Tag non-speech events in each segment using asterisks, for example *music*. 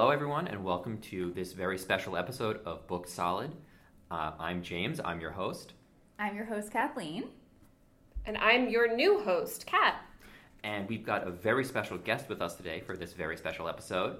Hello, everyone, and welcome to this very special episode of Booked Solid. Uh, I'm James, I'm your host, I'm your host, Kathleen. And I'm your new host, Kat. and we've got a very special guest with us today for this very special episode.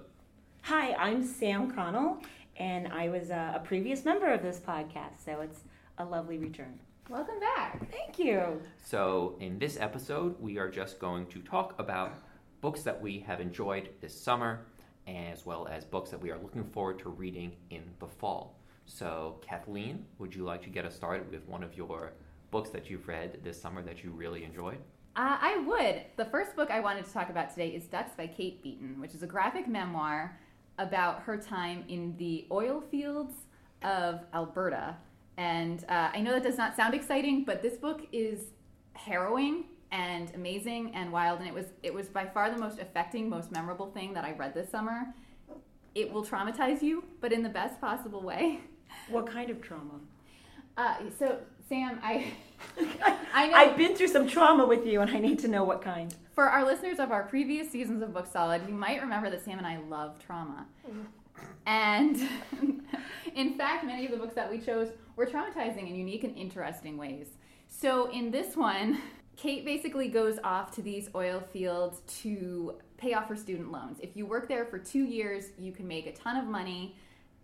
Hi, I'm Sam Connell, and I was uh, a previous member of this podcast, so it's a lovely return. Welcome back. Thank you. So, in this episode, we are just going to talk about books that we have enjoyed this summer, as well as books that we are looking forward to reading in the fall. So, Kathleen, would you like to get us started with one of your books that you've read this summer that you really enjoyed? Uh, I would. The first book I wanted to talk about today is Ducks by Kate Beaton, which is a graphic memoir about her time in the oil fields of Alberta. And uh, I know that does not sound exciting, but this book is harrowing and amazing and wild, and it was it was by far the most affecting, most memorable thing that I read this summer. It will traumatize you, but in the best possible way. *laughs* What kind of trauma? Uh, so, Sam, I *laughs* I know I've been through some trauma with you, and I need to know what kind. For our listeners of our previous seasons of Booked Solid, you might remember that Sam and I love trauma. And *laughs* in fact, many of the books that we chose were traumatizing in unique and interesting ways. So in this one, Kate basically goes off to these oil fields to pay off her student loans. If you work there for two years, you can make a ton of money,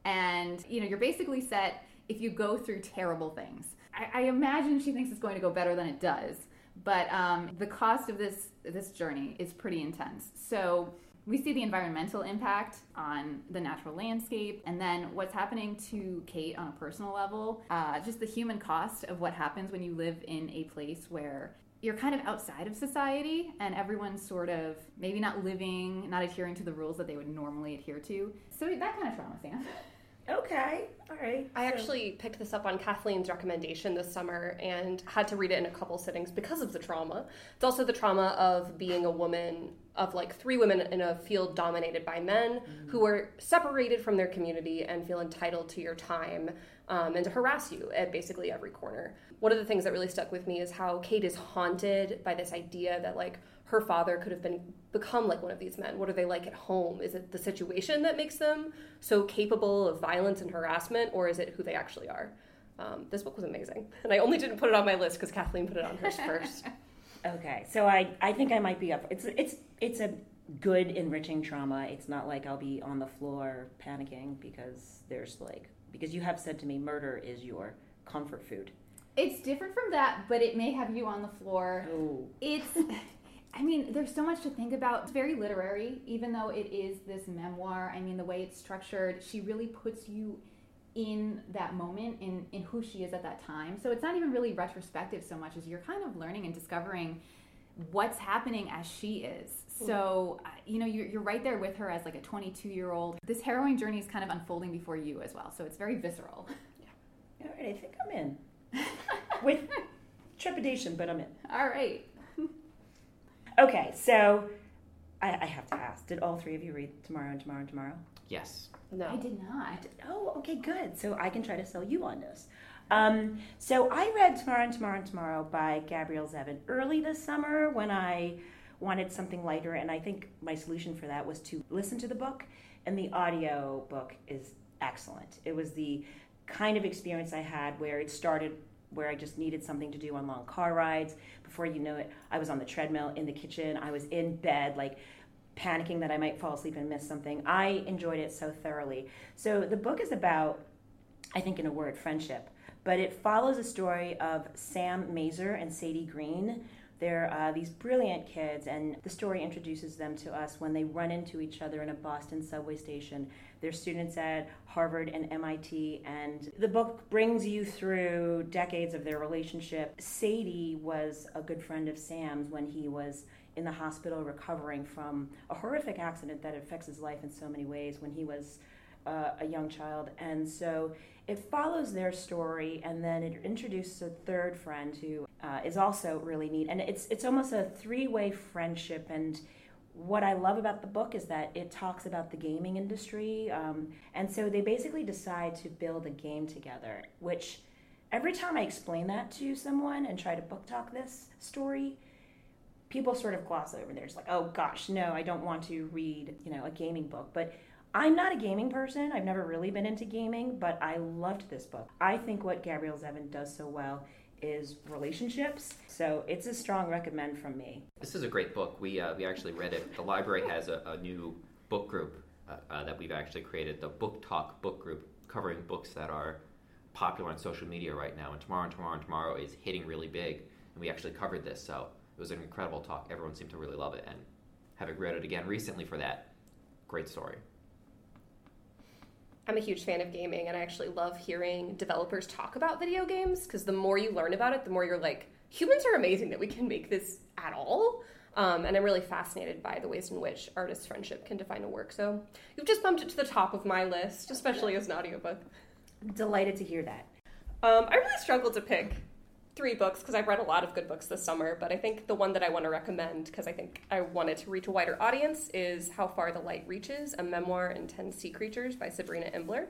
and you know you're basically set if you go through terrible things. I, I imagine she thinks it's going to go better than it does, but um, the cost of this this journey is pretty intense. So we see the environmental impact on the natural landscape, and then what's happening to Kate on a personal level. Uh, just the human cost of what happens when you live in a place where you're kind of outside of society and everyone's sort of maybe not living, not adhering to the rules that they would normally adhere to. So that kind of trauma, Sam. Okay, all right. I actually picked this up on Kathleen's recommendation this summer and had to read it in a couple sittings because of the trauma. It's also the trauma of being a woman, of like three women in a field dominated by men who are separated from their community and feel entitled to your time um, and to harass you at basically every corner. One of the things that really stuck with me is how Kate is haunted by this idea that like her father could have been become like one of these men. What are they like at home? Is it the situation that makes them so capable of violence and harassment, or is it who they actually are? Um, this book was amazing, and I only didn't put it on my list because Kathleen put it on hers first. *laughs* Okay, so I, I think I might be up. It's it's it's a good enriching trauma. It's not like I'll be on the floor panicking because there's like because you have said to me murder is your comfort food. It's different from that, but it may have you on the floor. Oh, It's, I mean, there's so much to think about. It's very literary, even though it is this memoir. I mean, the way it's structured, she really puts you in that moment, in, in who she is at that time. So it's not even really retrospective so much as you're kind of learning and discovering what's happening as she is. So, uh, you know, you're, you're right there with her as like a 22 year old. This harrowing journey is kind of unfolding before you as well. So it's very visceral. Yeah. All right. I think I'm in *laughs* with trepidation, but I'm in. All right. Okay, so I, I have to ask: Did all three of you read tomorrow and tomorrow and tomorrow? Yes. No, I did not. Oh, okay, good. So I can try to sell you on this. Um, so I read Tomorrow and Tomorrow and Tomorrow by Gabrielle Zevin early this summer when I wanted something lighter, and I think my solution for that was to listen to the book, and the audio book is excellent. It was the kind of experience I had where it started where I just needed something to do on long car rides. Before you know it, I was on the treadmill in the kitchen, I was in bed, like panicking that I might fall asleep and miss something. I enjoyed it so thoroughly. So the book is about, I think, in a word, friendship. But it follows a story of Sam Masur and Sadie Green. They're uh, these brilliant kids, and the story introduces them to us when they run into each other in a Boston subway station. They're students at Harvard and MIT, and the book brings you through decades of their relationship. Sadie was a good friend of Sam's when he was in the hospital recovering from a horrific accident that affects his life in so many ways when he was uh, a young child. And so it follows their story, and then it introduces a third friend who uh, is also really neat. And it's it's almost a three way friendship. And what I love about the book is that it talks about the gaming industry. Um, and so they basically decide to build a game together, which every time I explain that to someone and try to book talk this story, people sort of gloss over. They're just like, "Oh gosh, no, I don't want to read, you know, a gaming book." But I'm not a gaming person. I've never really been into gaming, but I loved this book. I think what Gabrielle Zevin does so well is relationships. So it's a strong recommend from me. This is a great book. We uh, we actually read it. The library has a, a new book group uh, uh, that we've actually created, the BookTok book group, covering books that are popular on social media right now. And tomorrow and tomorrow and tomorrow is hitting really big. And we actually covered this, so it was an incredible talk. Everyone seemed to really love it, and having read it again recently for that, great story. I'm a huge fan of gaming, and I actually love hearing developers talk about video games because the more you learn about it, the more you're like, humans are amazing that we can make this at all. Um, and I'm really fascinated by the ways in which artist friendship can define a work. So you've just bumped it to the top of my list, especially as an audiobook. Delighted to hear that. Um, I really struggled to pick three books because I've read a lot of good books this summer, but I think the one that I want to recommend because I think I wanted to reach a wider audience is How Far the Light Reaches, a memoir in 10 sea creatures by Sabrina Imbler.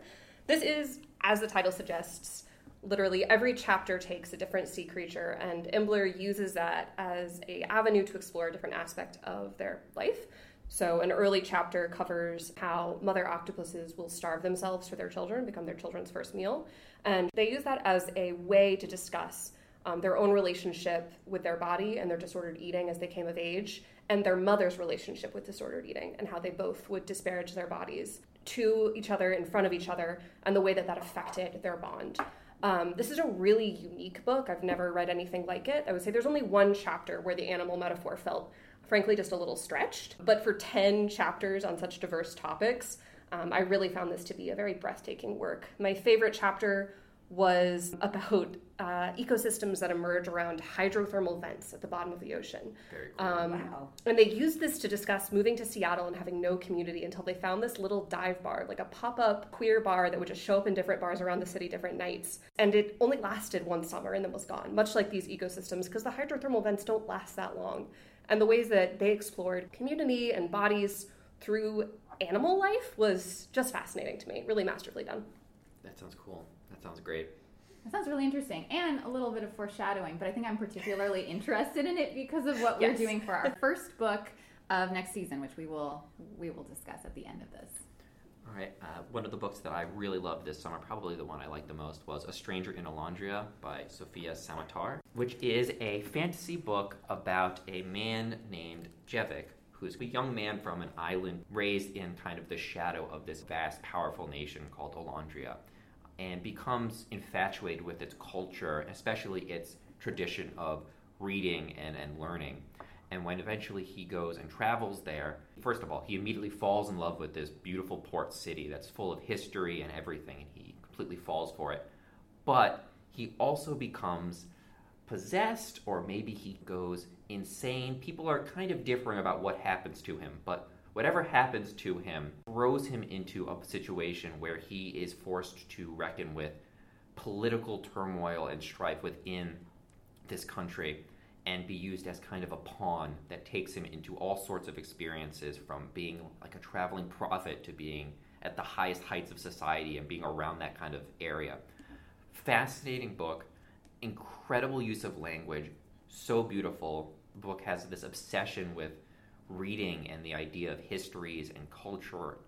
This is, as the title suggests, literally every chapter takes a different sea creature and Imbler uses that as a avenue to explore a different aspect of their life. So an early chapter covers how mother octopuses will starve themselves for their children, become their children's first meal, and they use that as a way to discuss um, their own relationship with their body and their disordered eating as they came of age, and their mother's relationship with disordered eating, and how they both would disparage their bodies to each other in front of each other, and the way that that affected their bond. Um, this is a really unique book. I've never read anything like it. I would say there's only one chapter where the animal metaphor felt, frankly, just a little stretched. But for 10 chapters on such diverse topics, um, I really found this to be a very breathtaking work. My favorite chapter was about uh, ecosystems that emerge around hydrothermal vents at the bottom of the ocean. Very cool. Um, Wow. And they used this to discuss moving to Seattle and having no community until they found this little dive bar, like a pop up queer bar that would just show up in different bars around the city different nights. And it only lasted one summer and then was gone, much like these ecosystems, because the hydrothermal vents don't last that long. And the ways that they explored community and bodies through animal life was just fascinating to me, really masterfully done. that sounds cool. Sounds great. That sounds really interesting and a little bit of foreshadowing, but I think I'm particularly *laughs* interested in it because of what we're doing for our *laughs* first book of next season, which we will we will discuss at the end of this. All right. Uh, one of the books that I really loved this summer, probably the one I liked the most, was A Stranger in Olondria by Sophia Samatar, which is a fantasy book about a man named Jevick, who's a young man from an island raised in kind of the shadow of this vast, powerful nation called Olondria, and becomes infatuated with its culture, especially its tradition of reading and, and learning. And when eventually he goes and travels there, first of all, he immediately falls in love with this beautiful port city that's full of history and everything, and he completely falls for it. But he also becomes possessed, or maybe he goes insane. People are kind of differing about what happens to him, but whatever happens to him throws him into a situation where he is forced to reckon with political turmoil and strife within this country and be used as kind of a pawn that takes him into all sorts of experiences from being like a traveling prophet to being at the highest heights of society and being around that kind of area. Fascinating book, incredible use of language, so beautiful. The book has this obsession with reading and the idea of histories and culture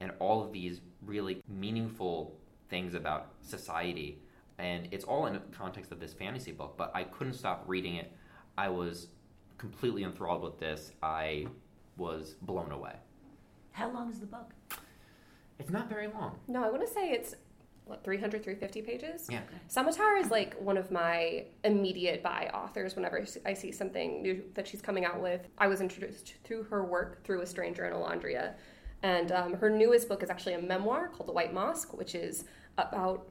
and all of these really meaningful things about society. And it's all in the context of this fantasy book, but I couldn't stop reading it. I was completely enthralled with this. I was blown away. How long is the book? It's not very long. No, I want to say it's what 300 350 pages Yeah. Samatar is like one of my immediate buy authors whenever I see- something new that she's coming out with. I was introduced through her work through A Stranger in Olondria. And um, her newest book is actually a memoir called The White Mosque, which is about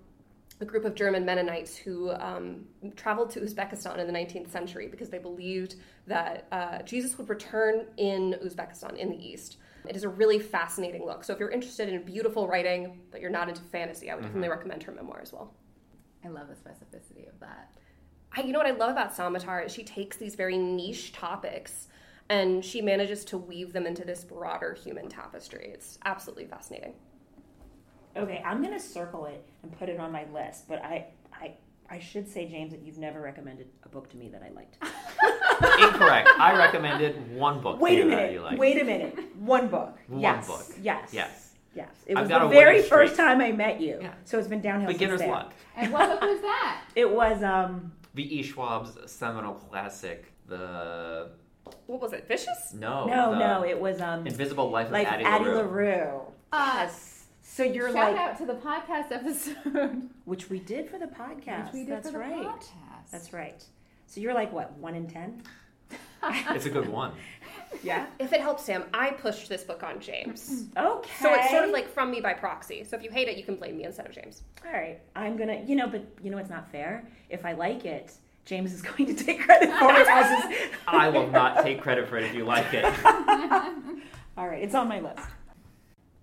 a group of German Mennonites who um, traveled to Uzbekistan in the 19th century because they believed that uh, Jesus would return in Uzbekistan in the East. It is a really fascinating look. So if you're interested in beautiful writing, but you're not into fantasy, I would mm-hmm. definitely recommend her memoir as well. I love the specificity of that. I, you know what I love about Samatar is she takes these very niche topics and she manages to weave them into this broader human tapestry. It's absolutely fascinating. Okay, I'm gonna circle it and put it on my list, but I, I, I should say, James, that you've never recommended a book to me that I liked. *laughs* Incorrect. I recommended one book Wait to a you that minute. you liked. Wait a minute. One book. One yes. book. Yes. Yes. Yes, it I've was got the very first time I met you. Yeah. So it's been downhill. since Beginner's then. luck. And what book was that? *laughs* It was um V. E. Schwab's seminal classic, the What was it? Vicious? no, no no it was um Invisible Life of like Addie, Addie LaRue. LaRue. Uh, yes. So you're Shout like out to the podcast episode. *laughs* which we did for the podcast. Which we did That's for the right. podcast. That's right. So you're like what one in ten? *laughs* It's a good one. Yeah. If it helps, Sam, I pushed this book on James. Okay. So it's sort of like from me by proxy. So if you hate it, you can blame me instead of James. all right. I'm gonna you know, but you know it's not fair. If I like it, James is *laughs* going to take credit for it as his. I will not take credit for it if you like it. All right, it's on my list.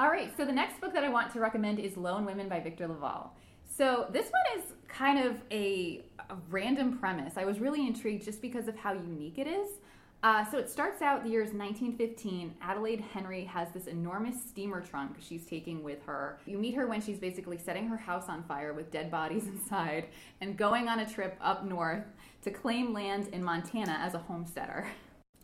All right, so the next book that I want to recommend is Lone Women by Victor LaValle. So this one is kind of a, a random premise. I was really intrigued just because of how unique it is. Uh, so it starts out the year is 1915. Adelaide Henry has this enormous steamer trunk she's taking with her. You meet her when she's basically setting her house on fire with dead bodies *laughs* inside and going on a trip up north to claim land in Montana as a homesteader.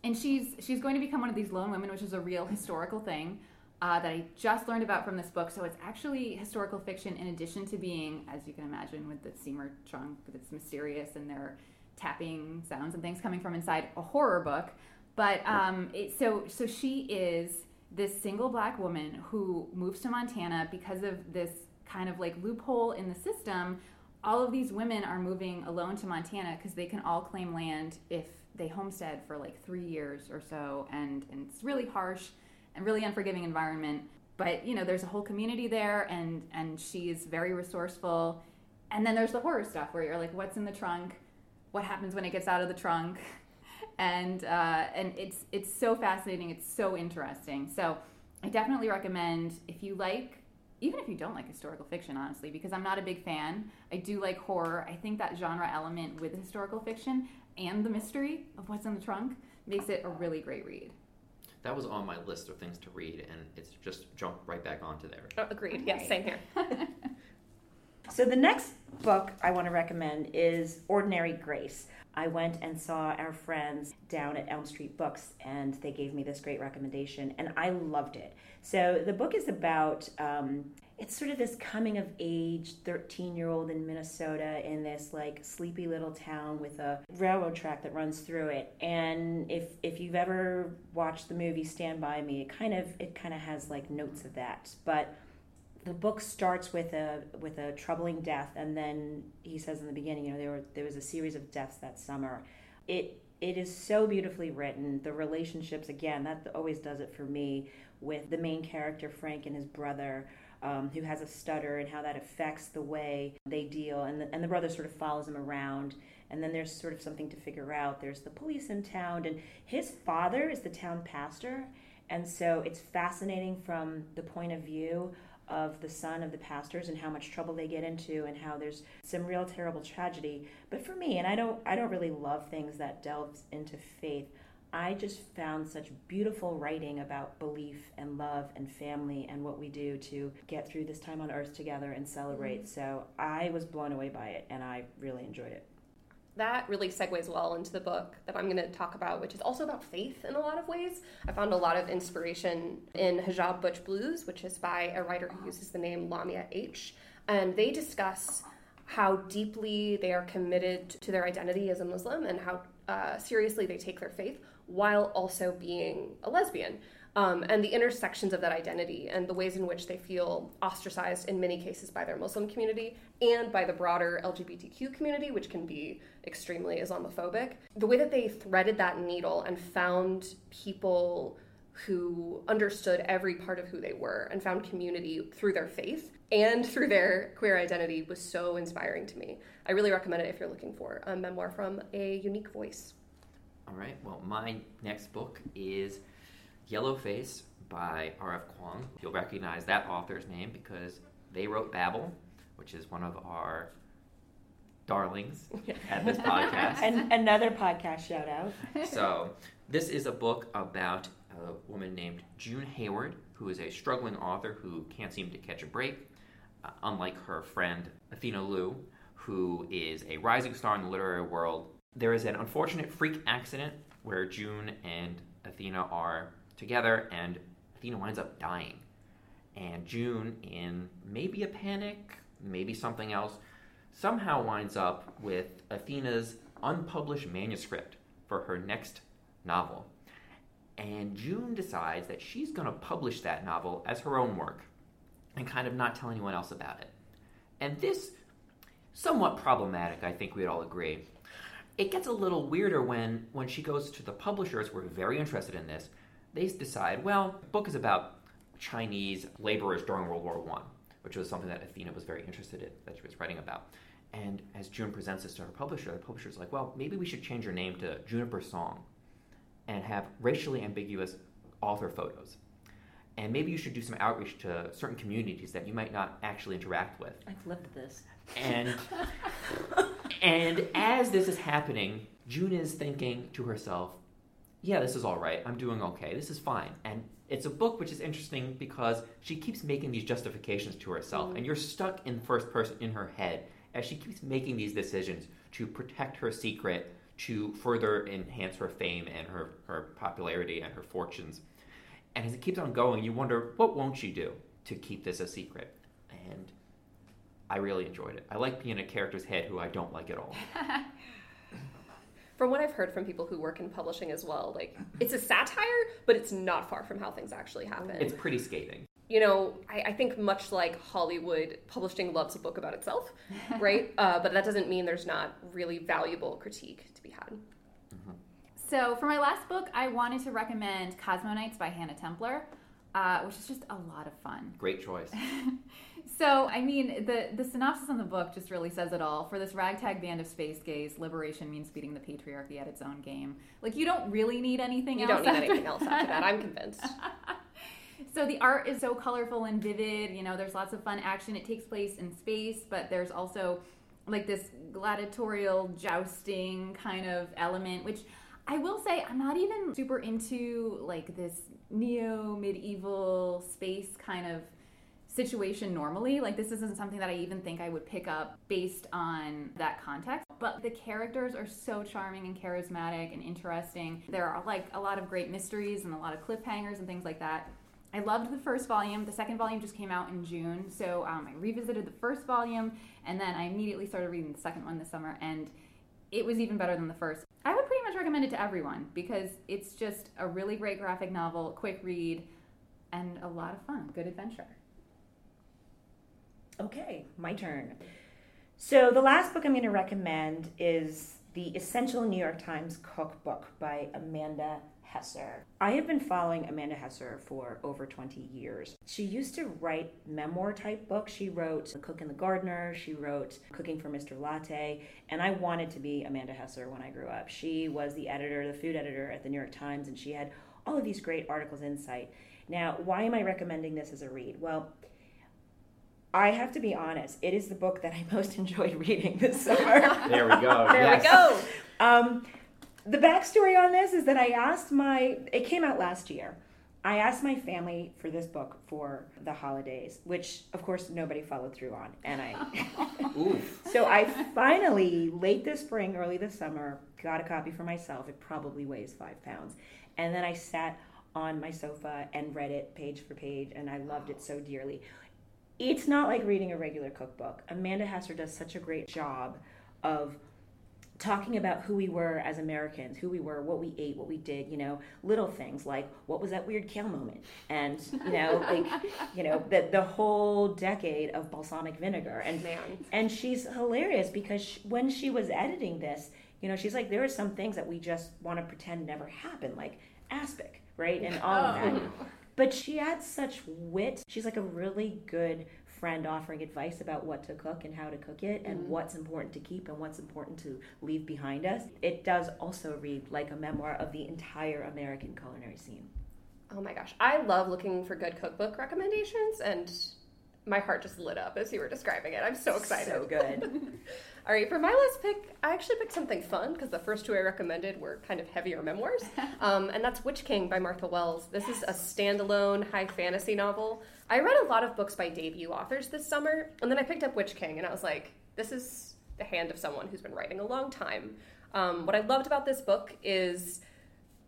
And she's she's going to become one of these lone women, which is a real historical thing uh, that I just learned about from this book. So it's actually historical fiction in addition to being, as you can imagine, with the steamer trunk, that's mysterious and there are tapping sounds and things coming from inside a horror book. But um, it, so so she is this single black woman who moves to Montana because of this kind of like loophole in the system. All of these women are moving alone to Montana because they can all claim land if they homestead for like three years or so, and, and it's really harsh really unforgiving environment. But you know, there's a whole community there, and and she's very resourceful. And then there's the horror stuff where you're like, what's in the trunk? What happens when it gets out of the trunk? *laughs* And uh, and it's it's so fascinating. It's so interesting. So I definitely recommend if you like. Even if you don't like historical fiction, honestly, because I'm not a big fan, I do like horror. I think that genre element with historical fiction and the mystery of what's in the trunk makes it a really great read. That was on my list of things to read, and it's just jumped right back onto there. Oh, agreed. Yes, Right. same here. *laughs* So the next book I want to recommend is Ordinary Grace. I went and saw our friends down at Elm Street Books, and they gave me this great recommendation, and I loved it. So the book is about um, it's sort of this coming of age 13 year old in Minnesota in this like sleepy little town with a railroad track that runs through it. And if if you've ever watched the movie Stand by Me, it kind of it kind of has like notes of that, but the book starts with a with a troubling death, and then he says in the beginning, you know, there were there was a series of deaths that summer. It it is so beautifully written. The relationships, again, that always does it for me with the main character Frank and his brother, um, who has a stutter, and how that affects the way they deal. And the, and the brother sort of follows him around. And then there's sort of something to figure out. There's the police in town, and his father is the town pastor. And so it's fascinating from the point of view of the son of the pastors and how much trouble they get into and how there's some real terrible tragedy but for me and i don't i don't really love things that delves into faith i just found such beautiful writing about belief and love and family and what we do to get through this time on earth together and celebrate so i was blown away by it and i really enjoyed it that really segues well into the book that I'm going to talk about, which is also about faith in a lot of ways. I found a lot of inspiration in Hijab Butch Blues, which is by a writer who uses the name Lamya H. And they discuss how deeply they are committed to their identity as a Muslim and how uh, seriously they take their faith while also being a lesbian. Um, and the intersections of that identity and the ways in which they feel ostracized in many cases by their Muslim community and by the broader LGBTQ community, which can be extremely Islamophobic. The way that they threaded that needle and found people who understood every part of who they were and found community through their faith and through their *laughs* queer identity was so inspiring to me. I really recommend it if you're looking for a memoir from a unique voice. All right. Well, my next book is Yellow Face by R.F. Kuang. You'll recognize that author's name because they wrote Babel, which is one of our darlings *laughs* at this podcast. and another podcast shout out *laughs* so, this is a book about a woman named June Hayward, who is a struggling author who can't seem to catch a break, uh, unlike her friend Athena Liu, who is a rising star in the literary world. There is an unfortunate freak accident where June and Athena are together, and Athena winds up dying. And June, in maybe a panic, maybe something else, somehow winds up with Athena's unpublished manuscript for her next novel. And June decides that she's going to publish that novel as her own work and kind of not tell anyone else about it. And this, somewhat problematic, I think we'd all agree. It gets a little weirder when, when she goes to the publishers who are very interested in this. They decide, well, the book is about Chinese laborers during World War One, which was something that Athena was very interested in, that she was writing about. And as June presents this to her publisher, the publisher's like, well, maybe we should change your name to Juniper Song and have racially ambiguous author photos. And maybe you should do some outreach to certain communities that you might not actually interact with. I've lived this. And *laughs* and as this is happening, June is thinking to herself, yeah, this is all right. I'm doing okay. This is fine. And it's a book which is interesting because she keeps making these justifications to herself, Mm. and you're stuck in first person in her head as she keeps making these decisions to protect her secret, to further enhance her fame and her, her popularity and her fortunes. And as it keeps on going, you wonder, what won't she do to keep this a secret? And I really enjoyed it. I like being a character's head who I don't like at all. *laughs* From what I've heard from people who work in publishing as well, like it's a satire, but it's not far from how things actually happen. It's pretty scathing. you know, I, I think much like Hollywood, publishing loves a book about itself, *laughs* right? uh, but that doesn't mean there's not really valuable critique to be had. So, for my last book, I wanted to recommend Cosmoknights by Hannah Templer, uh, which is just a lot of fun. Great choice. *laughs* So, I mean, the, the synopsis on the book just really says it all. For this ragtag band of space gays, liberation means beating the patriarchy at its own game. Like, you don't really need anything You else. You don't need anything else after that. I'm *laughs* convinced. So the art is so colorful and vivid. You know, there's lots of fun action. It takes place in space, but there's also like this gladiatorial jousting kind of element, which I will say I'm not even super into like this neo medieval space kind of situation normally. Like this isn't something that I even think I would pick up based on that context. But the characters are so charming and charismatic and interesting. There are like a lot of great mysteries and a lot of cliffhangers and things like that. I loved the first volume. The second volume just came out in June, so um, I revisited the first volume and then I immediately started reading the second one this summer, and it was even better than the first. I would pretty much recommend it to everyone because it's just a really great graphic novel, quick read, and a lot of fun. Good adventure. Okay, my turn. So the last book I'm going to recommend is The Essential New York Times Cookbook by Amanda Hesser. I have been following Amanda Hesser for over 20 years. She used to write memoir type books. She wrote The Cook and the Gardener, she wrote Cooking for Mr. Latte, and I wanted to be Amanda Hesser when I grew up. She was the editor, the food editor at the New York Times, and she had all of these great articles in sight. Now, why am I recommending this as a read? Well, I have to be honest, it is the book that I *laughs* most enjoyed reading this summer. *laughs* There we go. *laughs* There yes. we go. um, the backstory on this is that I asked my, it came out last year. I asked my family for this book for the holidays, which of course nobody followed through on. And I, Oof. so I finally, late this spring, early this summer, got a copy for myself. It probably weighs five pounds. And then I sat on my sofa and read it page for page, and I loved it so dearly. It's not like reading a regular cookbook. Amanda Hesser does such a great job of talking about who we were as Americans, who we were, what we ate, what we did, you know, little things like what was that weird kale moment? And, you know, *laughs* like, you know, the, the whole decade of balsamic vinegar. And Man. and she's hilarious because sh when she was editing this, you know, she's like, there are some things that we just want to pretend never happened, like aspic, right? And all of that. Oh. But she adds such wit. She's like a really good friend offering advice about what to cook and how to cook it and mm. what's important to keep and what's important to leave behind us. It does also read like a memoir of the entire American culinary scene. Oh my gosh. I love looking for good cookbook recommendations, and my heart just lit up as you were describing it. I'm so excited. So good. *laughs* All right, for my last pick, I actually picked something fun because the first two I recommended were kind of heavier memoirs, *laughs* um, and that's Witch King by Martha Wells. This is a standalone high fantasy novel. I read a lot of books by debut authors this summer, and then I picked up Witch King, and I was like, this is the hand of someone who's been writing a long time. Um, what I loved about this book is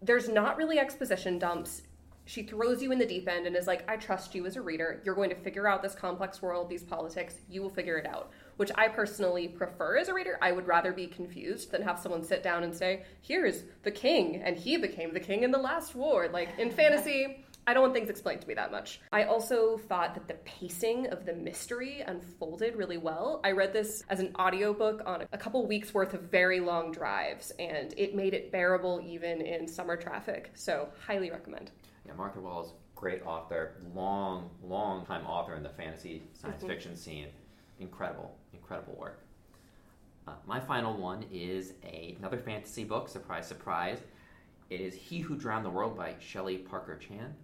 there's not really exposition dumps. She throws you in the deep end and is like, I trust you as a reader. You're going to figure out this complex world, these politics. You will figure it out. Which I personally prefer as a reader. I would rather be confused than have someone sit down and say, Here's the king, and he became the king in the last war. Like in fantasy, I don't want things explained to me that much. I also thought that the pacing of the mystery unfolded really well. I read this as an audiobook on a couple weeks worth of very long drives, and it made it bearable even in summer traffic. So, highly recommend. Yeah, Martha Wells, great author, long, long time author in the fantasy science Mhm. fiction scene. Incredible, incredible work. Uh, my final one is a, another fantasy book, surprise, surprise. It is He Who Drowned the World by Shelley Parker Chan.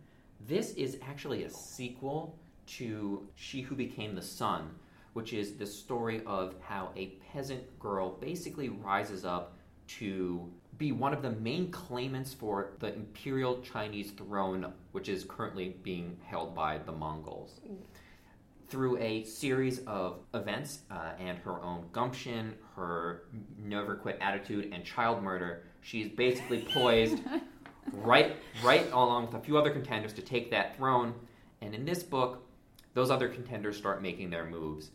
This is actually a sequel to She Who Became the Sun, which is the story of how a peasant girl basically rises up to be one of the main claimants for the imperial Chinese throne, which is currently being held by the Mongols. Through a series of events uh, and her own gumption, her never quit attitude, and child murder, she's basically *laughs* poised right, right along with a few other contenders to take that throne. And in this book, those other contenders start making their moves.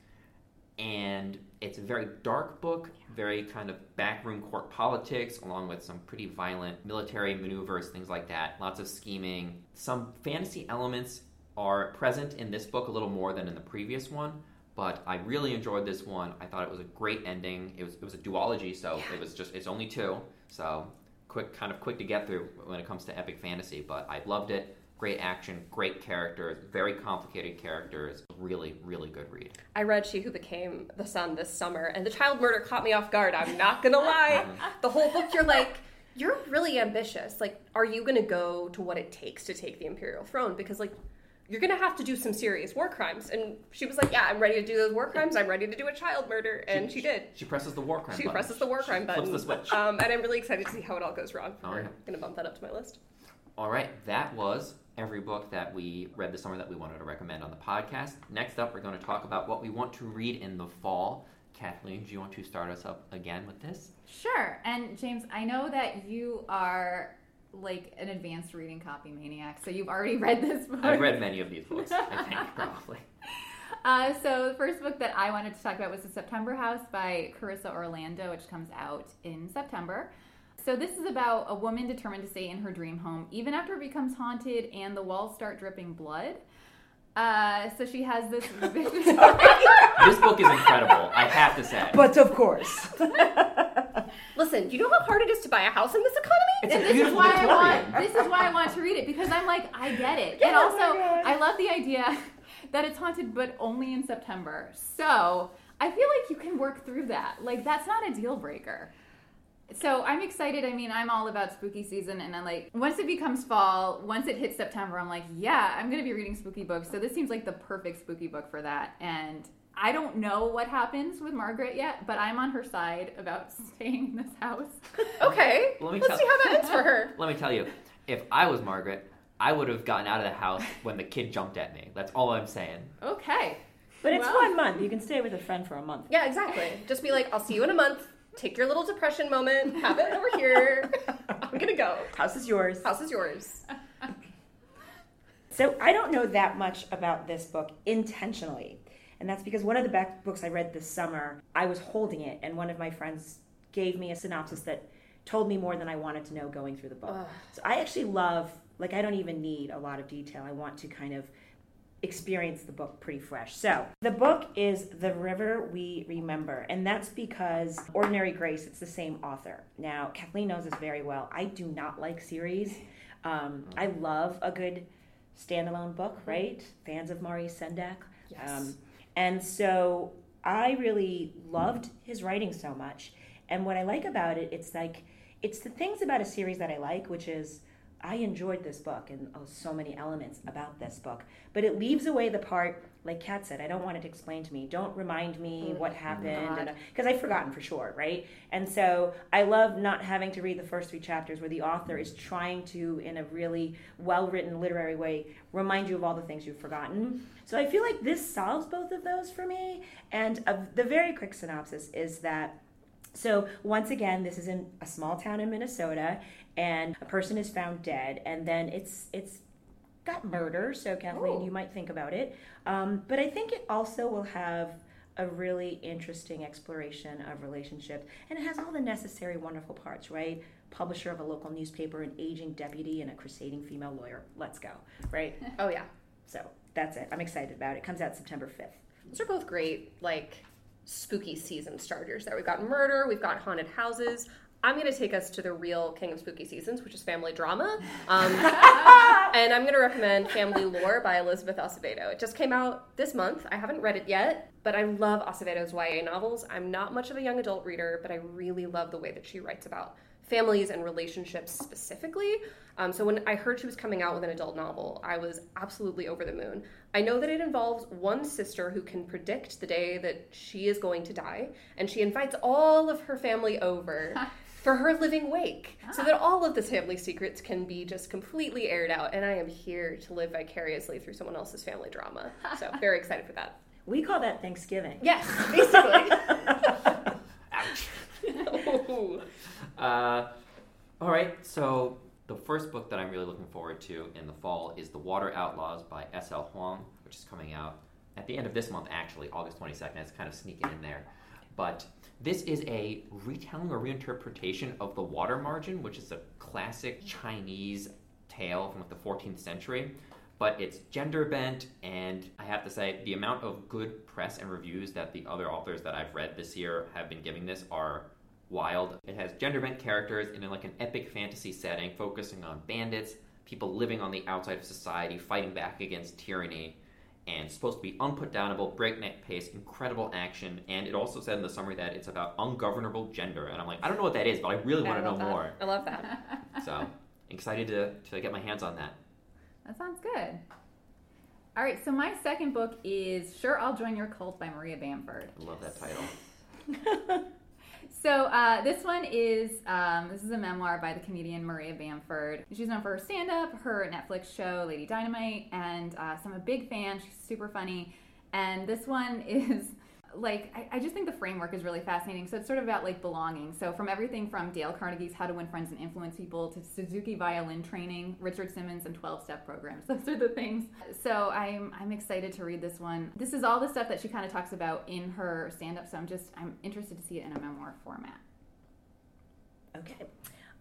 And it's a very dark book, very kind of backroom court politics, along with some pretty violent military maneuvers, things like that. Lots of scheming. Some fantasy elements are present in this book a little more than in the previous one, but I really enjoyed this one. I thought it was a great ending. It was it was a duology, so it was just it's only two, so quick kind of quick to get through when it comes to epic fantasy. But I loved it. Great action, great characters, very complicated characters. Really, really good read. I read She Who Became the Sun this summer, and the child murder caught me off guard. I'm not gonna lie. the whole book, you're like, you're really ambitious. Like, are you gonna go to what it takes to take the imperial throne? Because, like, you're gonna have to do some serious war crimes. And she was like, Yeah, I'm ready to do those war crimes. I'm ready to do a child murder. And she, did. She presses the war crime She button. presses the war crime She button. Flips the switch. Um, and I'm really excited to see how it all goes wrong. All I'm gonna bump that up to my list. All right, that was every book that we read this summer that we wanted to recommend on the podcast. Next up, we're going to talk about what we want to read in the fall. Kathleen, do you want to start us up again with this? Sure. And James, I know that you are like an advanced reading copy maniac, so you've already *laughs* read this book. I've read many of these books, I think, *laughs* probably. Uh, so the first book that I wanted to talk about was The September House by Carissa Orlando, which comes out in September. So this is about a woman determined to stay in her dream home even after it becomes haunted and the walls start dripping blood. Uh, so she has this. *laughs* This book is incredible, I have to say. But of course. *laughs* Listen, you know how hard it is to buy a house in this economy? It's and a this is beautiful why I want. This is why I want to read it because I'm like I get it, Yeah, and oh also God. I love the idea *laughs* that it's haunted, but only in September. So I feel like you can work through that. Like that's not a deal breaker. So I'm excited. I mean, I'm all about spooky season, and I'm like, once it becomes fall, once it hits September, I'm like, yeah, I'm gonna be reading spooky books. So this seems like the perfect spooky book for that. And I don't know what happens with Margaret yet, but I'm on her side about *laughs* staying in this house. Okay. Let me Let's tell- see how that ends for her. *laughs* Let me tell you, if I was Margaret, I would have gotten out of the house when the kid jumped at me. That's all I'm saying. Okay. But it's Well. one month. You can stay with a friend for a month. Yeah, exactly. Just be like, I'll see you in a month. Take your little depression moment. Have it over here. *laughs* I'm gonna go. House is yours. House is yours. So I don't know that much about this book intentionally. And that's because one of the back books I read this summer, I was holding it, and one of my friends gave me a synopsis that told me more than I wanted to know going through the book. Ugh. So I actually love, like, I don't even need a lot of detail. I want to kind of experience the book pretty fresh. So the book is The River We Remember, and that's because Ordinary Grace, it's the same author. Now, Kathleen knows this very well. I do not like series. Um, I love a good standalone book, right? Fans of Maurice Sendak. Yes. Um, and so I really loved his writing so much. And what I like about it, it's like, it's the things about a series that I like, which is I enjoyed this book and oh, so many elements about this book. But it leaves away the part, like Kat said, I don't want it explained to me. Don't remind me oh what happened. Because I've forgotten for sure, right? And so I love not having to read the first three chapters where the author is trying to, in a really well written literary way, remind you of all the things you've forgotten. So I feel like this solves both of those for me. And the very quick synopsis is that so once again, this is in a small town in Minnesota, and a person is found dead, and then it's it's got murder, so Kathleen, Ooh. you might think about it. Um, but I think it also will have a really interesting exploration of relationships, and it has all the necessary, wonderful parts, right? Publisher of a local newspaper, an aging deputy, and a crusading female lawyer. Let's go, right? *laughs* Oh yeah, so that's it. I'm excited about it. Comes out September 5th. those are both great like spooky season starters. There we've got murder, we've got haunted houses. I'm going to take us to the real king of spooky seasons, which is family drama. Um, *laughs* and I'm going to recommend Family Lore by Elizabeth Acevedo. It just came out this month. I haven't read it yet, but I love Acevedo's YA novels. I'm not much of a young adult reader, but I really love the way that she writes about families and relationships specifically. Um, so when I heard she was coming out with an adult novel, I was absolutely over the moon. I know that it involves one sister who can predict the day that she is going to die, and she invites all of her family over *laughs* for her living wake so that all of the family secrets can be just completely aired out. And I am here to live vicariously through someone else's family drama. So *laughs* very excited for that. We call that Thanksgiving. Yes, basically. *laughs* Ouch. Ooh. Uh, all right, so the first book that I'm really looking forward to in the fall is The Water Outlaws by S.L. Huang, which is coming out at the end of this month, actually, August 22nd. It's kind of sneaking in there. But this is a retelling or reinterpretation of The Water Margin, which is a classic Chinese tale from like the 14th century. But it's gender bent, and I have to say, the amount of good press and reviews that the other authors that I've read this year have been giving this are wild. It has gender bent characters in like an epic fantasy setting, focusing on bandits, people living on the outside of society, fighting back against tyranny, and supposed to be unputdownable, breakneck pace, incredible action. And it also said in the summary that it's about ungovernable gender. And I'm like, I don't know what that is, but I really want to know that. more. I love that. *laughs* So excited to, to get my hands on that. That sounds good. All right, so my second book is Sure I'll Join Your Cult by Maria Bamford. I love that title. *laughs* So uh, this one is um, this is a memoir by the comedian Maria Bamford. She's known for her stand-up, her Netflix show Lady Dynamite, and uh, so I'm a big fan. She's super funny, and this one *laughs* is like I, I just think the framework is really fascinating. So it's sort of about like belonging. So from everything from Dale Carnegie's How to Win Friends and Influence People to Suzuki violin training, Richard Simmons, and 12-step programs. *laughs* Those are the things. So I'm I'm excited to read this one. This is all the stuff that she kind of talks about in her stand-up. So I'm just I'm interested to see it in a memoir format. Okay.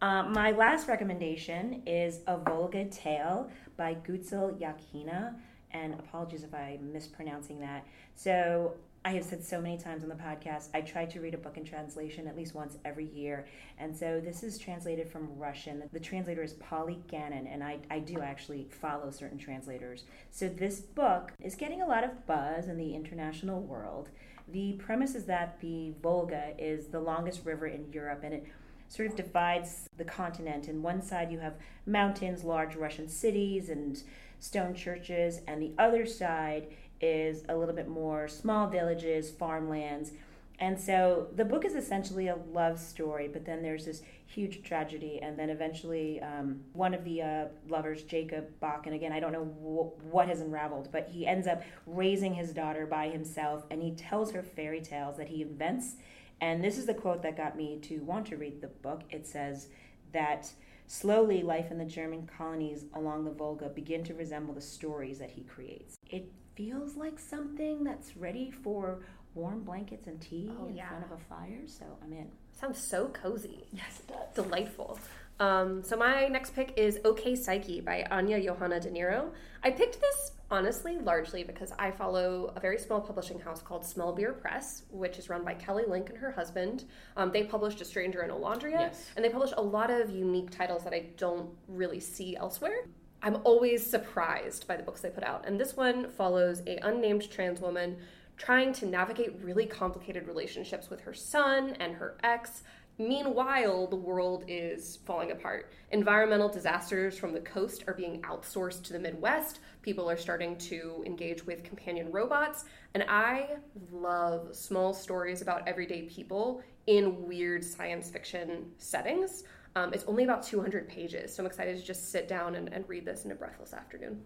Uh, my last recommendation is A Volga Tale by Gutzel Yakhina. And apologies if I'm mispronouncing that. So, I have said so many times on the podcast, I try to read a book in translation at least once every year. And so this is translated from Russian. The translator is Polly Gannon, and I, I do actually follow certain translators. So this book is getting a lot of buzz in the international world. The premise is that the Volga is the longest river in Europe, and it sort of divides the continent. And one side you have mountains, large Russian cities, and stone churches, and the other side is a little bit more small villages, farmlands. And so the book is essentially a love story, but then there's this huge tragedy, and then eventually um, one of the uh, lovers, Jacob Bach, and again, I don't know wh- what has unraveled, but he ends up raising his daughter by himself, and he tells her fairy tales that he invents. And this is the quote that got me to want to read the book. It says that slowly life in the German colonies along the Volga begin to resemble the stories that he creates. It feels like something that's ready for warm blankets and tea Oh, in yeah. front of a fire, so I'm in. Sounds so cozy. Yes, it does. Delightful. Um, so my next pick is OK Psyche by Anya Johanna De Niro. I picked this honestly largely because I follow a very small publishing house called Small Beer Press, which is run by Kelly Link and her husband. Um, they published A Stranger in Olondria, Yes. and they publish a lot of unique titles that I don't really see elsewhere. I'm always surprised by the books they put out, and this one follows a unnamed trans woman trying to navigate really complicated relationships with her son and her ex. Meanwhile, the world is falling apart. Environmental disasters from the coast are being outsourced to the Midwest. People are starting to engage with companion robots. And I love small stories about everyday people in weird science fiction settings. Um, it's only about 200 pages, so I'm excited to just sit down and, and read this in a breathless afternoon.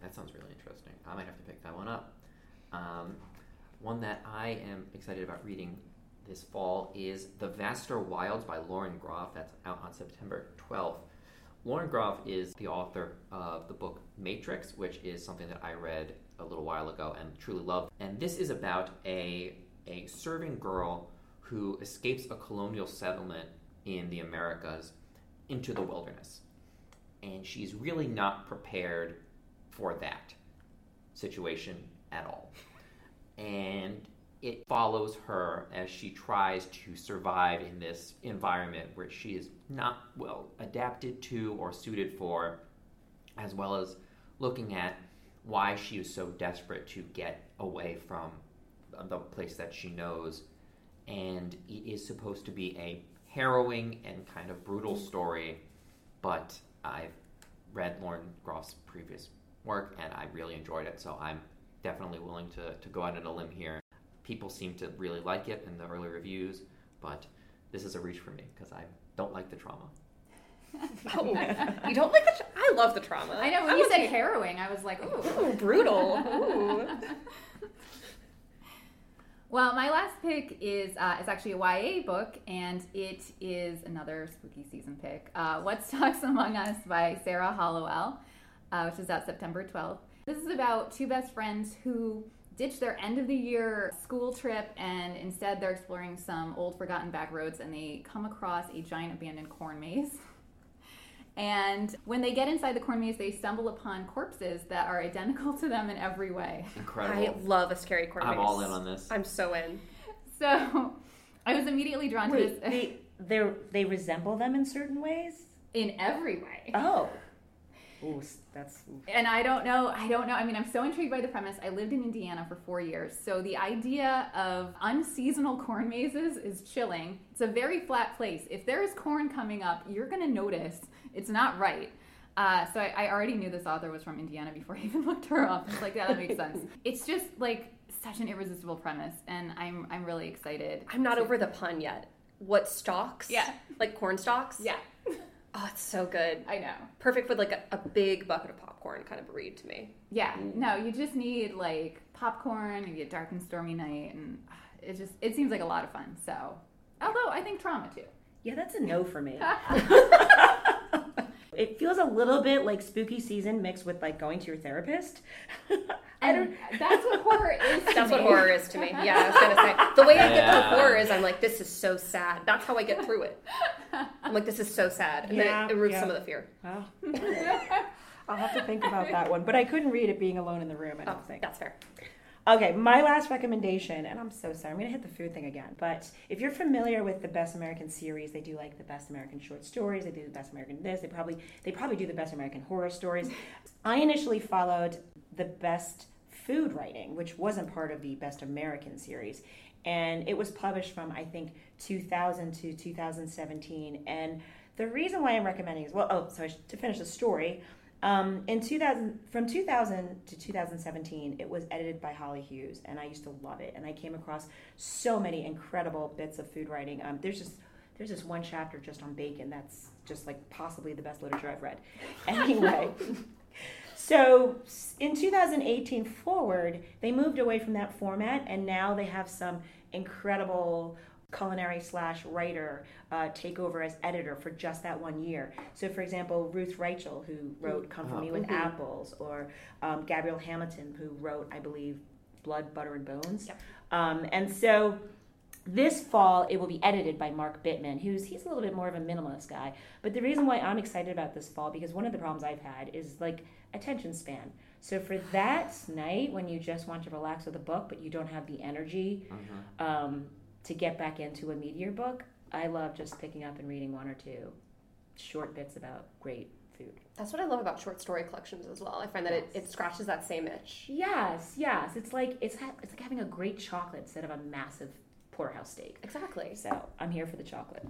That sounds really interesting. I might have to pick that one up. Um, one that I am excited about reading this fall is The Vaster Wilds by Lauren Groff. That's out on September 12th. Lauren Groff is the author of the book Matrix, which is something that I read a little while ago and truly loved. And this is about a, a serving girl who escapes a colonial settlement in the Americas into the wilderness. And she's really not prepared for that situation at all. And it follows her as she tries to survive in this environment where she is not well adapted to or suited for, as well as looking at why she is so desperate to get away from the place that she knows. And it is supposed to be a harrowing and kind of brutal story, but I've read Lauren Groff's previous work and I really enjoyed it, so I'm definitely willing to, to go out on a limb here. People seem to really like it in the early reviews, but this is a reach for me because I don't like the trauma. *laughs* oh, you don't like the? Tra- I love the trauma. I know when I'm you said okay. harrowing, I was like, ooh. *laughs* *laughs* Ooh, brutal. Ooh. Well, my last pick is uh, is actually a YA book, and it is another spooky season pick. Uh, what Stalks Among Us by Sarah Hollowell, uh, which is out September 12th. This is about two best friends who ditch their end of the year school trip, and instead they're exploring some old forgotten back roads, and they come across a giant abandoned corn maze. *laughs* And when they get inside the corn maze, they stumble upon corpses that are identical to them in every way. Incredible. I love a scary corn maze. I'm all in on this. I'm so in. So I was immediately drawn to Wait, this they they they resemble them in certain ways. in every way. Oh, Ooh, that's ooh. And I don't know, I don't know. I mean, I'm so intrigued by the premise. I lived in Indiana for four years. So the idea of unseasonal corn mazes is chilling. It's a very flat place. If there is corn coming up, you're going to notice it's not right. Uh, so I, I already knew this author was from Indiana before *laughs* I even looked her up. It's like, yeah, that makes *laughs* sense. It's just like such an irresistible premise, and I'm I'm really excited. I'm not to- over the pun yet. What stalks? Yeah. Like corn stalks? Yeah, *laughs* Oh, it's so good. I know. Perfect with like a, a big bucket of popcorn kind of read to me. Yeah, no, you just need like popcorn, maybe a dark and stormy night, and uh, it just it seems like a lot of fun. So, although I think trauma too. yeah, that's a no for me. It feels a little bit like spooky season mixed with like going to your therapist. *laughs* I don't. And that's what horror is. to That's what me. horror is to me. Yeah, I was gonna say. The way I get Yeah. through horror is I'm like, this is so sad. That's how I get through it. I'm like, this is so sad. And Yeah, then it removes yeah. some of the fear. Well, *laughs* I'll have to think about that one. But I couldn't read it being alone in the room. I Oh, don't think. that's fair. Okay, my last recommendation, and I'm so sorry, I'm to hit the food thing again. But if you're familiar with the Best American series, they do like the Best American short stories. They do the Best American this. They probably they probably do the Best American horror stories. I initially followed the Best Food Writing, which wasn't part of the Best American series, and it was published from I think 2000 to 2017. And the reason why I'm recommending is well, oh, so to finish the story. Um, in 2000, from 2000 to 2017, it was edited by Holly Hughes, and I used to love it. And I came across so many incredible bits of food writing. Um, there's just there's this one chapter just on bacon that's just like possibly the best literature I've read. *laughs* Anyway, so in 2018 forward, they moved away from that format, and now they have some incredible culinary slash writer uh, take over as editor for just that one year. So, for example, Ruth Reichl, who wrote "Come for. Me with Mhm. Apples," or um, Gabrielle Hamilton, who wrote, I believe, "Blood, Butter, and Bones." Yep. Um, and so. This fall, it will be edited by Mark Bittman, who's he's a little bit more of a minimalist guy. But the reason why I'm excited about this fall because one of the problems I've had is like attention span. So for that night when you just want to relax with a book but you don't have the energy Mhm. um, to get back into a meatier book, I love just picking up and reading one or two short bits about great food. That's what I love about short story collections as well. I find that it, Yes. it scratches that same itch. Yes, yes, it's like it's ha- it's like having a great chocolate instead of a massive porterhouse steak. Exactly. So I'm here for the chocolate.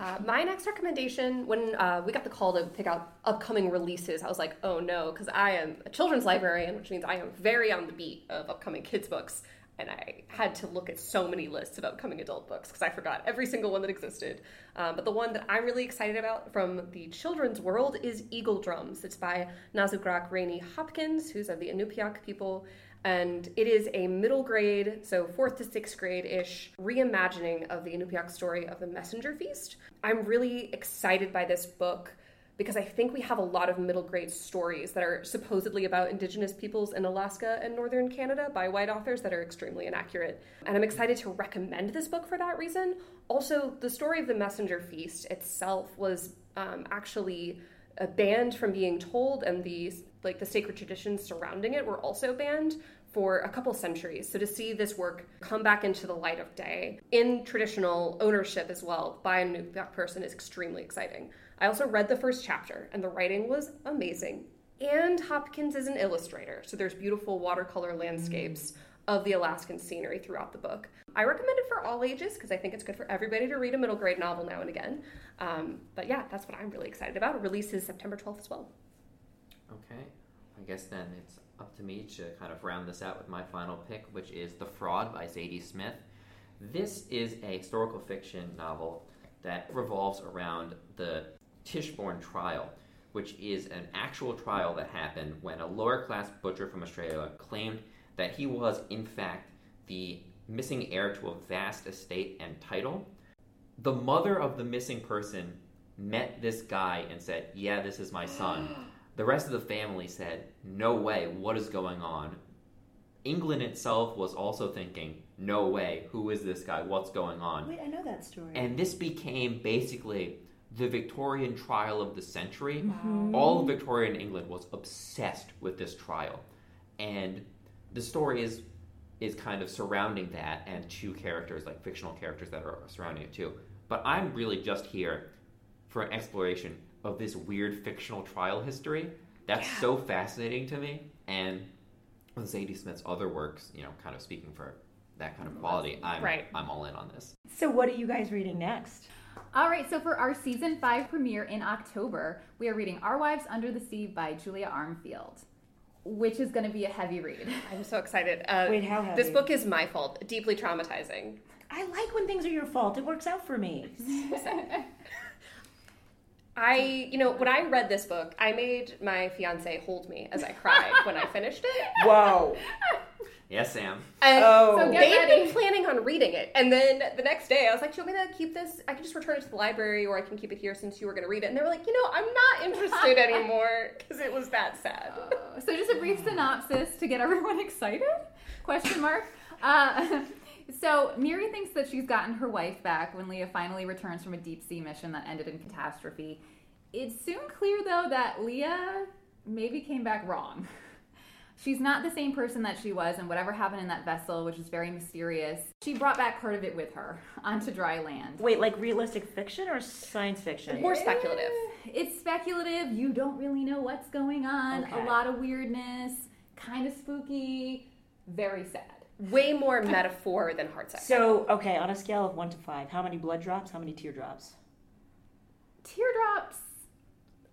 Uh, my next recommendation, when uh, we got the call to pick out upcoming releases, I was like, oh no, because I am a children's librarian, which means I am very on the beat of upcoming kids' books. And I had to look at so many lists of upcoming adult books because I forgot every single one that existed. Um, but the one that I'm really excited about from the children's world is Eagle Drums. It's by Nasugraq Rainey Hopkins, who's of the Inupiaq people. And it is a middle grade, so fourth to sixth grade ish, reimagining of the Inupiaq story of the Messenger Feast. I'm really excited by this book because I think we have a lot of middle grade stories that are supposedly about indigenous peoples in Alaska and northern Canada by white authors that are extremely inaccurate. And I'm excited to recommend this book for that reason. Also, the story of the messenger feast itself was um, actually uh, banned from being told, and the like the sacred traditions surrounding it were also banned for a couple centuries. So to see this work come back into the light of day in traditional ownership as well by a new person is extremely exciting. I also read the first chapter, and the writing was amazing. And Hopkins is an illustrator, so there's beautiful watercolor landscapes of the Alaskan scenery throughout the book. I recommend it for all ages because I think it's good for everybody to read a middle grade novel now and again. Um, but yeah, that's what I'm really excited about. It releases September 12th as well. Okay, I guess then it's up to me to kind of round this out with my final pick, which is The Fraud by Zadie Smith. This is a historical fiction novel that revolves around the Tichborne trial, which is an actual trial that happened when a lower class butcher from Australia claimed that he was, in fact, the missing heir to a vast estate and title. The mother of the missing person met this guy and said, Yeah, this is my son. The rest of the family said, No way, what is going on? England itself was also thinking, No way, who is this guy? What's going on? Wait, I know that story. And this became basically the Victorian trial of the century. Mm-hmm. All of Victorian England was obsessed with this trial. And the story is is kind of surrounding that and two characters, like fictional characters that are surrounding it too. But I'm really just here for an exploration of this weird fictional trial history. That's Yeah. so fascinating to me. And with Zadie Smith's other works, you know, kind of speaking for that kind of quality, I'm Right. I'm all in on this. so, what are you guys reading next? All right, so for our season five premiere in October, we are reading Our Wives Under the Sea by Julia Armfield, which is going to be a heavy read. *laughs* I'm so excited. Uh, Wait, how heavy? This book is my fault. Deeply traumatizing. I like when things are your fault. It works out for me. *laughs* I, you know, when I read this book, I made my fiance hold me as I cried when I finished it. *laughs* Whoa. Yes, Sam. And Oh. So they'd ready. been planning on reading it. And then the next day, I was like, Do you want me to keep this? I can just return it to the library or I can keep it here since you were going to read it. And they were like, You know, I'm not interested *laughs* anymore because it was that sad. so just a brief *laughs* synopsis to get everyone excited? Question mark. Uh, so Miri thinks that she's gotten her wife back when Leah finally returns from a deep sea mission that ended in catastrophe. It's soon clear though that Leah maybe came back wrong. *laughs* She's not the same person that she was, and whatever happened in that vessel, which is very mysterious, she brought back part of it with her onto dry land. Wait, like realistic fiction or science fiction? More speculative. Eh, It's speculative. You don't really know what's going on. Okay. A lot of weirdness, kind of spooky, very sad. Way more metaphor than hard sex. So, okay, on a scale of one to five, how many blood drops? How many teardrops? Teardrops,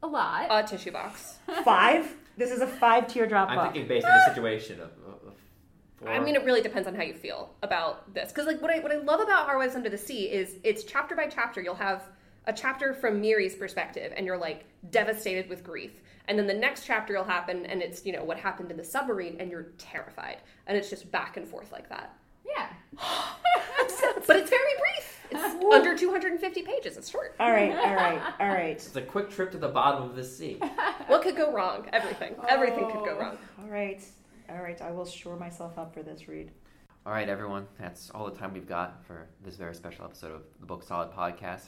a lot. a tissue box. *laughs* Five? This is a five teardrop I'm book. thinking based on the situation of, of, of. I mean, it really depends on how you feel about this. Because, like, what I what I love about Our Wives Under the Sea is it's chapter by chapter. You'll have a chapter from Miri's perspective, and you're like devastated with grief. And then the next chapter will happen, and it's you know what happened in the submarine, and you're terrified. And it's just back and forth like that. yeah. *laughs* *laughs* But it's very brief. It's under 250 pages. It's short. all right, all right, all right. It's a quick trip to the bottom of the sea. *laughs* What could go wrong? Everything. Everything could go oh, wrong. All right, all right. I will shore myself up for this read. All right, everyone. That's all the time we've got for this very special episode of the Booked Solid podcast.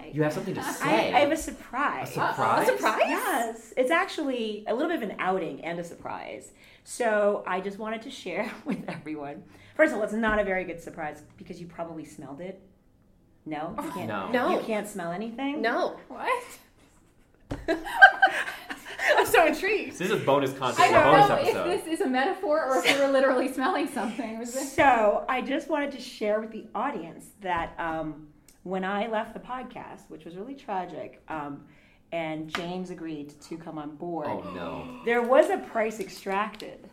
Say. You have something to *laughs* say. I have a surprise. A surprise? A surprise? Yes, it's actually a little bit of an outing and a surprise. So I just wanted to share *laughs* with everyone. First of all, it's not a very good surprise because you probably smelled it. No, you can't. No. No. You can't smell anything. No. What? *laughs* I'm so intrigued. This is a bonus I content for don't bonus know episode. if this is a metaphor or if we were literally smelling something. So I just wanted to share with the audience that um, when I left the podcast, which was really tragic, um, and James agreed to come on board, Oh no. there was a price extracted.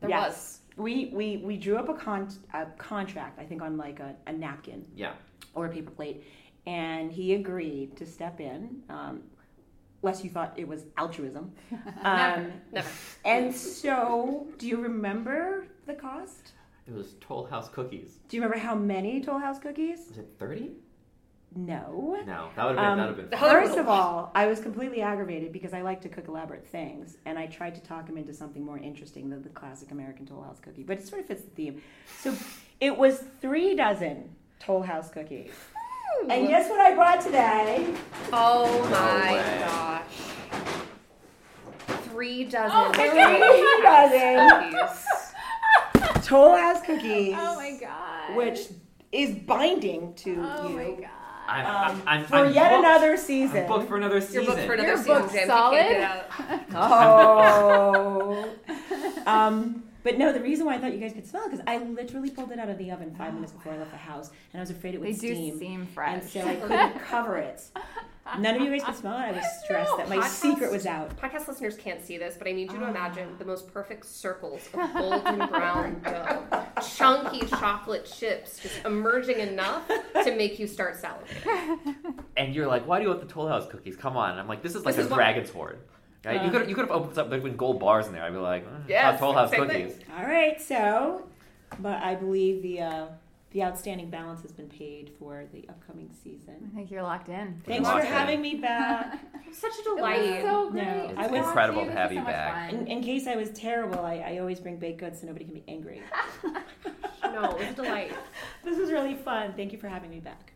There Yes. was. we, we, we drew up a, con- a contract, I think, on like a, a napkin Yeah. or a paper plate, and he agreed to step in. Um, lest you thought it was altruism. *laughs* Um, Never. and so, do you remember the cost? It was Toll House cookies. Do you remember how many Toll House cookies? Was it thirty? No. No, that would have been Um, that would have been. First of all, I was completely aggravated because I like to cook elaborate things, and I tried to talk him into something more interesting than the classic American Toll House cookie. But it sort of fits the theme. So it was three dozen Toll House cookies. And guess what I brought today? Oh my way. gosh. Three dozen Oh my Three dozen cookies. Toll House cookies, Oh my god. which is binding to Oh you my god. I'm, um, I'm, I'm, for I'm yet booked. another I'm season. booked for another season. Your season. book for another Your season, book's Jim. solid. You can't get out. *laughs* Oh. *laughs* um, but no, the reason why I thought you guys could smell it because I literally pulled it out of the oven five minutes before I left the house, and I was afraid it would They do steam, seem fresh. and so I couldn't cover it. *laughs* None of you guys could smell it. I was stressed that my Podcast- secret was out. Podcast listeners can't see this, but I need you to Ah. imagine the most perfect circles of *laughs* golden brown dough, chunky chocolate chips just emerging enough to make you start salivating. *laughs* And you're like, why do you want the Toll House cookies? Come on. And I'm like, this is like This a is what- dragon's hoard. Right? you Uh. could you could have opened up between gold bars in there. I'd be like, mm, Yes, Toll House same thing. cookies. All right, so, but I believe the uh, the outstanding balance has been paid for the upcoming season. I think you're locked in. Thanks for in. having me back. *laughs* Such a It was delight. so great. No, to I was- Incredible to have you so back. In, in case I was terrible, I, I always bring baked goods so nobody can be angry. *laughs* *laughs* no, it was a delight. This was really fun. Thank you for having me back.